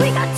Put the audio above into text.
we got